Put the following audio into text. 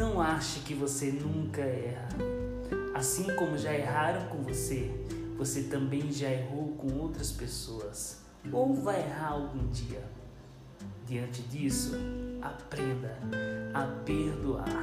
Não ache que você nunca erra. Assim como já erraram com você, você também já errou com outras pessoas ou vai errar algum dia. Diante disso, aprenda a perdoar.